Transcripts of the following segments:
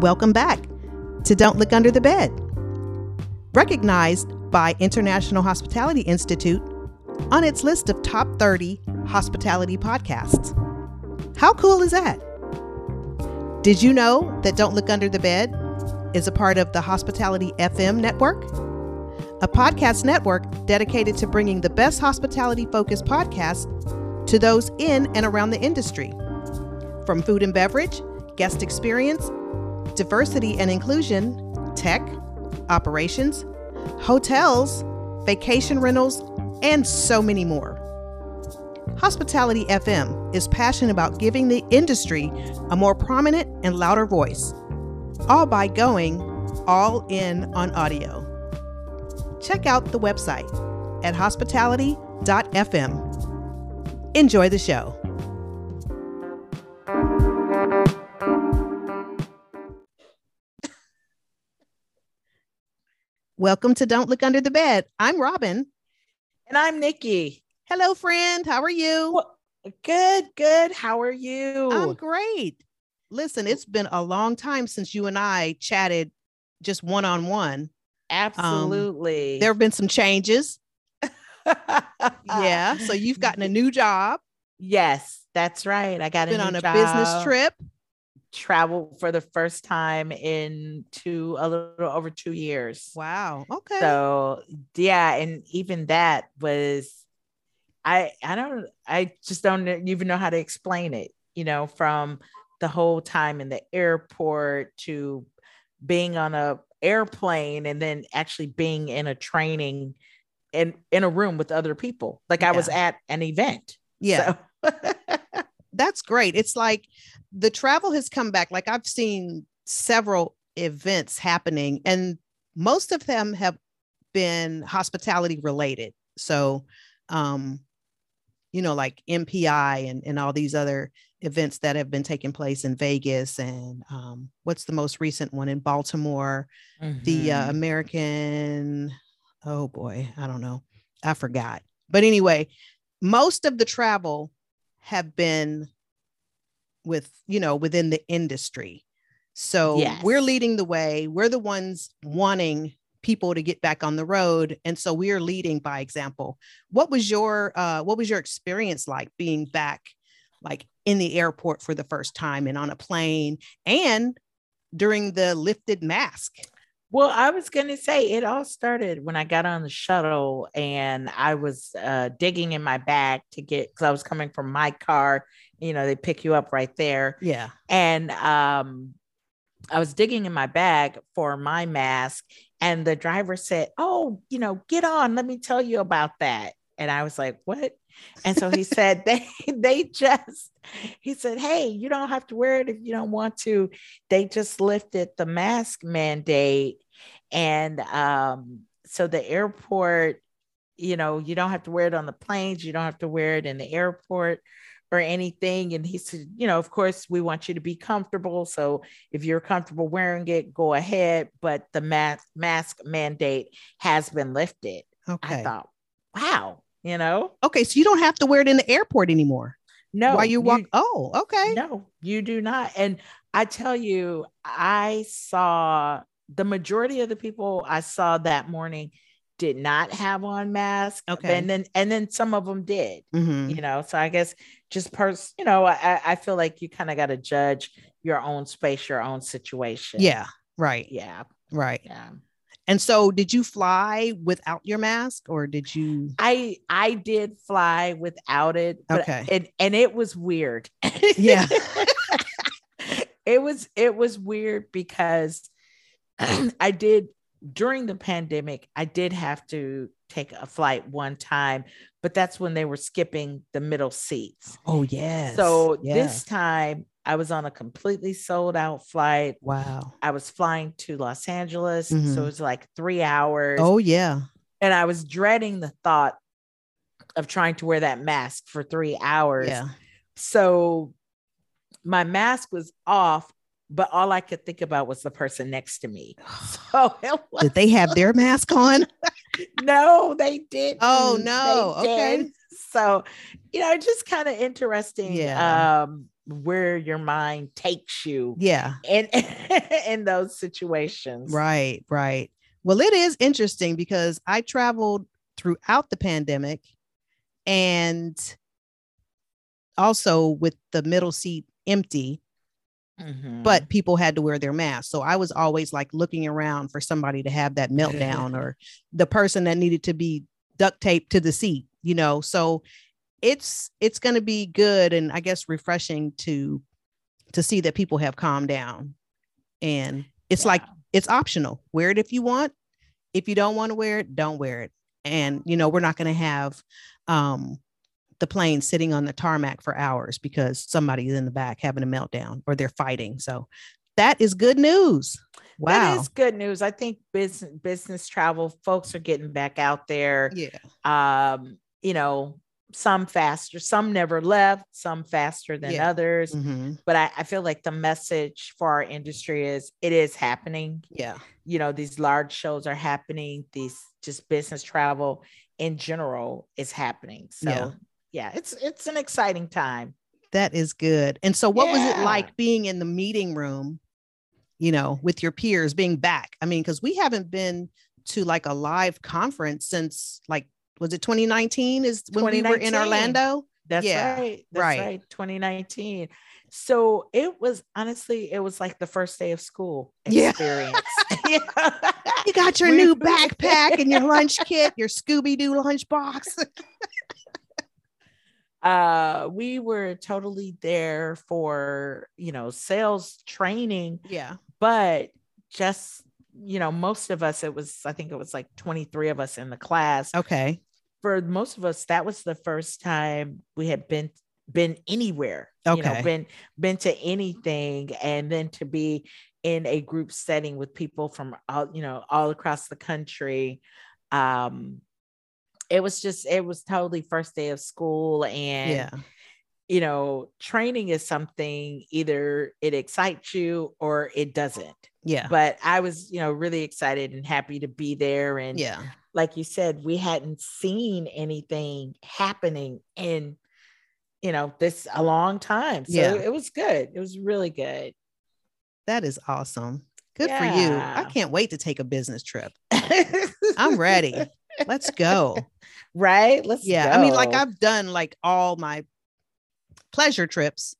Welcome back to Don't Look Under the Bed. Recognized by International Hospitality Institute on its list of top 30 hospitality podcasts. How cool is that? Did you know that Don't Look Under the Bed is a part of the Hospitality FM network? A podcast network dedicated to bringing the best hospitality focused podcasts to those in and around the industry. From food and beverage, guest experience, diversity and inclusion, tech, operations, hotels, vacation rentals, and so many more. Hospitality FM is passionate about giving the industry a more prominent and louder voice, all by going all in on audio. Check out the website at hospitality.fm. Enjoy the show. Welcome to Don't Look Under the Bed. I'm Robin. And I'm Nikki. Hello, friend. How are you? Well, good, good. How are you? I'm great. Listen, it's been a long time since you and I chatted just one on one. Absolutely. Um, there have been some changes. yeah. So you've gotten a new job. Yes, that's right. I got been on a job. business trip traveled for the first time in two a little over two years. Wow. Okay. So yeah, and even that was I I don't I just don't even know how to explain it, you know, from the whole time in the airport to being on a airplane and then actually being in a training in in a room with other people. Like yeah. I was at an event. Yeah. So. That's great. It's like the travel has come back. Like I've seen several events happening, and most of them have been hospitality related. So, um, you know, like MPI and, and all these other events that have been taking place in Vegas and um, what's the most recent one in Baltimore, mm-hmm. the uh, mm-hmm. American, oh boy, I don't know, I forgot. But anyway, most of the travel have been with you know within the industry. So yes. we're leading the way. We're the ones wanting people to get back on the road. And so we are leading by example. What was your uh, what was your experience like being back like in the airport for the first time and on a plane and during the lifted mask well, I was going to say it all started when I got on the shuttle and I was uh, digging in my bag to get because I was coming from my car. You know, they pick you up right there. Yeah. And um, I was digging in my bag for my mask, and the driver said, Oh, you know, get on. Let me tell you about that. And I was like, What? And so he said they they just he said, Hey, you don't have to wear it if you don't want to. They just lifted the mask mandate. And um, so the airport, you know, you don't have to wear it on the planes, you don't have to wear it in the airport or anything. And he said, you know, of course, we want you to be comfortable. So if you're comfortable wearing it, go ahead. But the mask mask mandate has been lifted. Okay. I thought, wow, you know? Okay, so you don't have to wear it in the airport anymore. No. While you walk. You, oh, okay. No, you do not. And I tell you, I saw the majority of the people I saw that morning did not have on masks. Okay. And then and then some of them did. Mm-hmm. You know, so I guess just pers, you know, I, I feel like you kind of got to judge your own space, your own situation. Yeah. Right. Yeah. Right. Yeah. And so did you fly without your mask or did you I I did fly without it. okay. It, and it was weird. Yeah. it was it was weird because I did during the pandemic, I did have to take a flight one time, but that's when they were skipping the middle seats. Oh yes. So yeah. this time I was on a completely sold out flight. Wow. I was flying to Los Angeles. Mm-hmm. So it was like three hours. Oh, yeah. And I was dreading the thought of trying to wear that mask for three hours. Yeah. So my mask was off, but all I could think about was the person next to me. So was- did they have their mask on? no, they did. Oh no. okay. So, you know, just kind of interesting. Yeah. Um, where your mind takes you Yeah. in in those situations. Right, right. Well, it is interesting because I traveled throughout the pandemic and also with the middle seat empty, Mhm. but people had to wear their masks. So I was always like looking around for somebody to have that meltdown or the person that needed to be duct taped to the seat, you know. So it's it's going to be good and I guess refreshing to to see that people have calmed down. And it's like it's optional. Wear it if you want. If you don't want to wear it, don't wear it. And you know, we're not going to have um the plane sitting on the tarmac for hours because somebody's in the back having a meltdown or they're fighting. So that is good news. Wow. That is good news. I think business business travel folks are getting back out there. yeah. Um, you know, some faster, some never left, some faster than Yeah. others. Mhm. But I, I feel like the message for our industry is it is happening. Yeah. You know, these large shows are happening, these just business travel in general is happening. So Yeah. yeah, it's it's an exciting time. That is good. And so, what was it like being in the meeting room, you know, with your peers being back? I mean, because we haven't been to like a live conference since like, was it 2019 is when we were in Orlando? That's Yeah, right. That's right. right. 2019. So it was honestly, it was like the first day of school Yeah. experience. Yeah. You got your We- new backpack and your lunch kit, your Scooby Doo lunch box. uh we were totally there for you know sales training yeah. but just you know most of us it was i think it was like 23 of us in the class Okay. For most of us that was the first time we had been been anywhere you Okay. know been been to anything and then to be in a group setting with people from all you know all across the country um it was just it was totally first day of school and yeah. You know training is something either it excites you or it doesn't Yeah. but i was you know really excited and happy to be there and Yeah. like you said, we hadn't seen anything happening in, you know, this a long time. So Yeah. it was good. It was really good. That is awesome. Good for you. I can't wait to take a business trip. I'm ready. Let's go. right? Let's yeah i mean like i've done like all my pleasure trips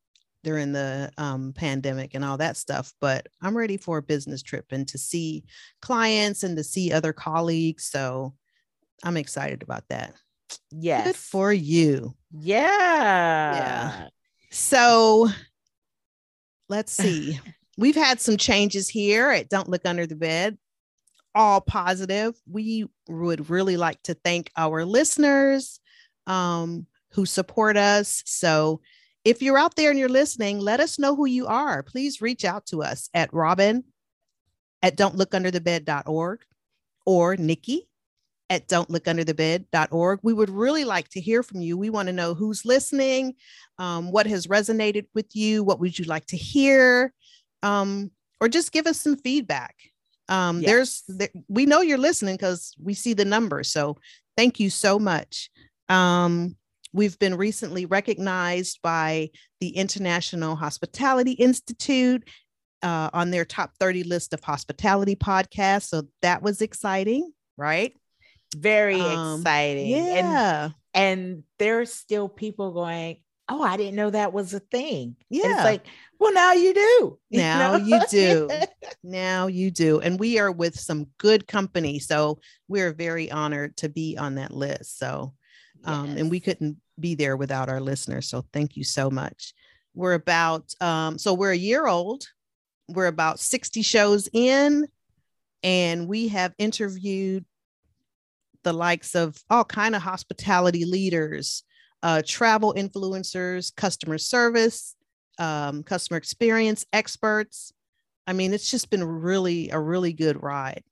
during the um, pandemic and all that stuff but i'm ready for a business trip and to see clients and to see other colleagues so i'm excited about that yes. good for you yeah. Yeah. so let's see we've had some changes here at don't look under the bed all positive we would really like to thank our listeners um, who support us so if you're out there and you're listening let us know who you are. Please reach out to us at robin at don'tlookunderthebed.org or nikki at don'tlookunderthebed.org we would really like to hear from you. We want to know who's listening um, what has resonated with you what would you like to hear um, or just give us some feedback. Um, there's there, we know you're listening because we see the numbers so thank you so much. Um, we've been recently recognized by the international hospitality institute uh, on their top 30 list of hospitality podcasts so that was exciting right Very Um, exciting. And yeah and there's still people going, Oh, I didn't know that was a thing. And Yeah. it's like, well, now you do. you Now know? you do. now you do and we are with some good company so we're very honored to be on that list so um, and we couldn't be there without our listeners so thank you so much. We're about um, so we're a year old. We're about 60 shows in and we have interviewed the likes of all kind of hospitality leaders uh, travel influencers customer service um, customer experience experts. I mean it's just been really a really good ride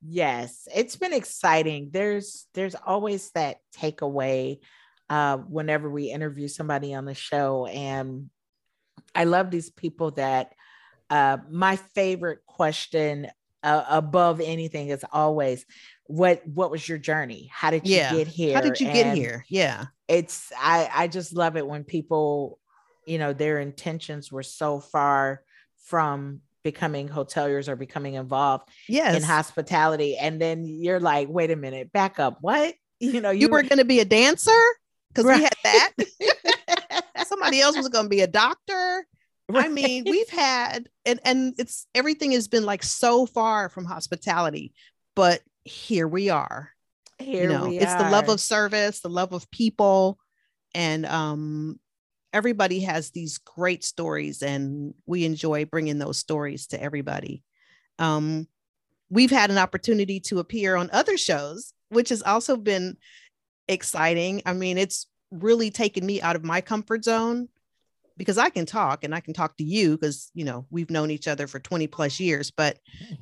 Yes, it's been exciting. There's there's always that takeaway uh, whenever we interview somebody on the show, and I love these people that uh, my favorite question uh, above anything is always what what was your journey? How did you Yeah. get here? how did you get here yeah It's I I just love it when people you know their intentions were so far from becoming hoteliers or becoming involved yes. in hospitality and then you're like wait a minute back up what you know you, you were going to be a dancer because right. we had that somebody else was going to be a doctor right. i mean we've had and and it's everything has been like so far from hospitality but here we are here you know we it's are. the love of service the love of people and um everybody has these great stories and we enjoy bringing those stories to everybody um we've had an opportunity to appear on other shows which has also been exciting i mean it's really taken me out of my comfort zone because I can talk and I can talk to you because you know we've known each other for 20 plus years. But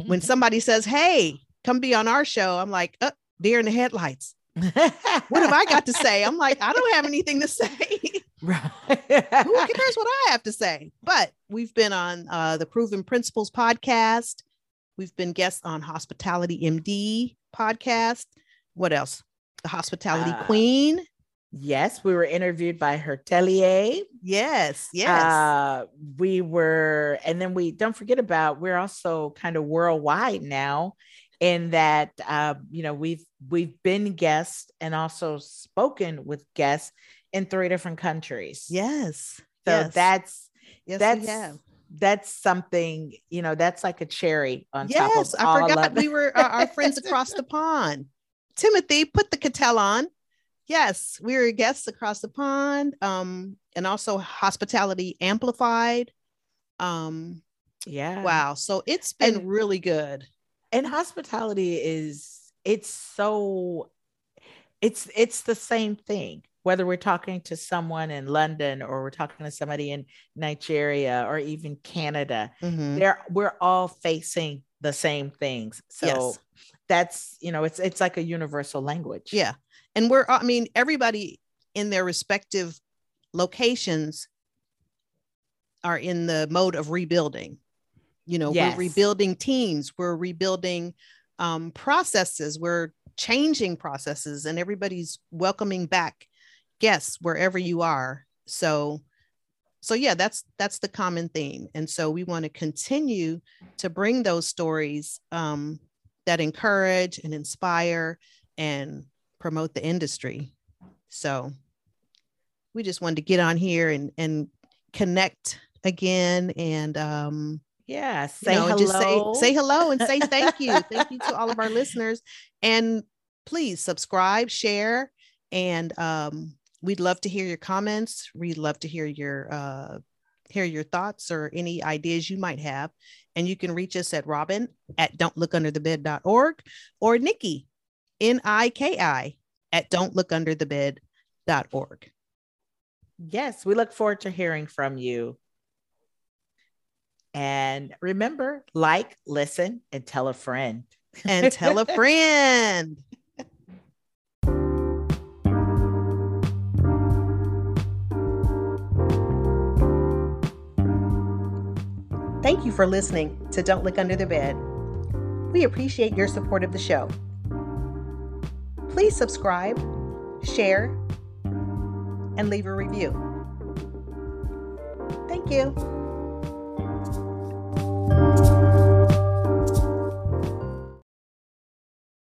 when somebody says, Hey, come be on our show, I'm like, oh, deer in the headlights. what have I got to say? I'm like, I don't have anything to say. Right. Who cares what I have to say? But we've been on uh, the Proven Principles podcast. We've been guests on Hospitality MD podcast. What else? The Hospitality uh, Queen. Yes, we were interviewed by Hertelier. Yes, yes. Uh, we were, and then we don't forget about we're also kind of worldwide now, in that uh, you know we've we've been guests and also spoken with guests in three different countries. Yes. So yes. that's yes, that's that's something you know that's like a cherry on yes, top of I forgot we were uh, our friends across the pond. Timothy, put the Kettle on. Yes, we were guests across the pond, um, and also hospitality amplified. Um, yeah. Wow. So it's been And- really good. and hospitality is it's so it's it's the same thing whether we're talking to someone in london or we're talking to somebody in nigeria or even canada Mhm. they're we're all facing the same things so Yes. that's you know it's it's like a universal language Yeah. And we're, I mean, everybody in their respective locations are in the mode of rebuilding. You know, Yes. we're rebuilding teams, we're rebuilding um, processes, we're changing processes, and everybody's welcoming back guests wherever you are. So, so yeah, that's that's the common theme, and so we want to continue to bring those stories um, that encourage and inspire and promote the industry. So we just wanted to get on here and and connect again and um yeah you say know, hello just say say hello and say thank you. thank you to all of our listeners and please subscribe, share and um we'd love to hear your comments. We'd love to hear your uh hear your thoughts or any ideas you might have. And you can reach us at Robin at don't look under the bed.org or Nikki N-I-K-I at don't look under the bed.org. yes we look forward to hearing from you and remember like listen and tell a friend And tell a friend. Thank you for listening to Don't Look Under the Bed. We appreciate your support of the show. Please subscribe, share, and leave a review. Thank you.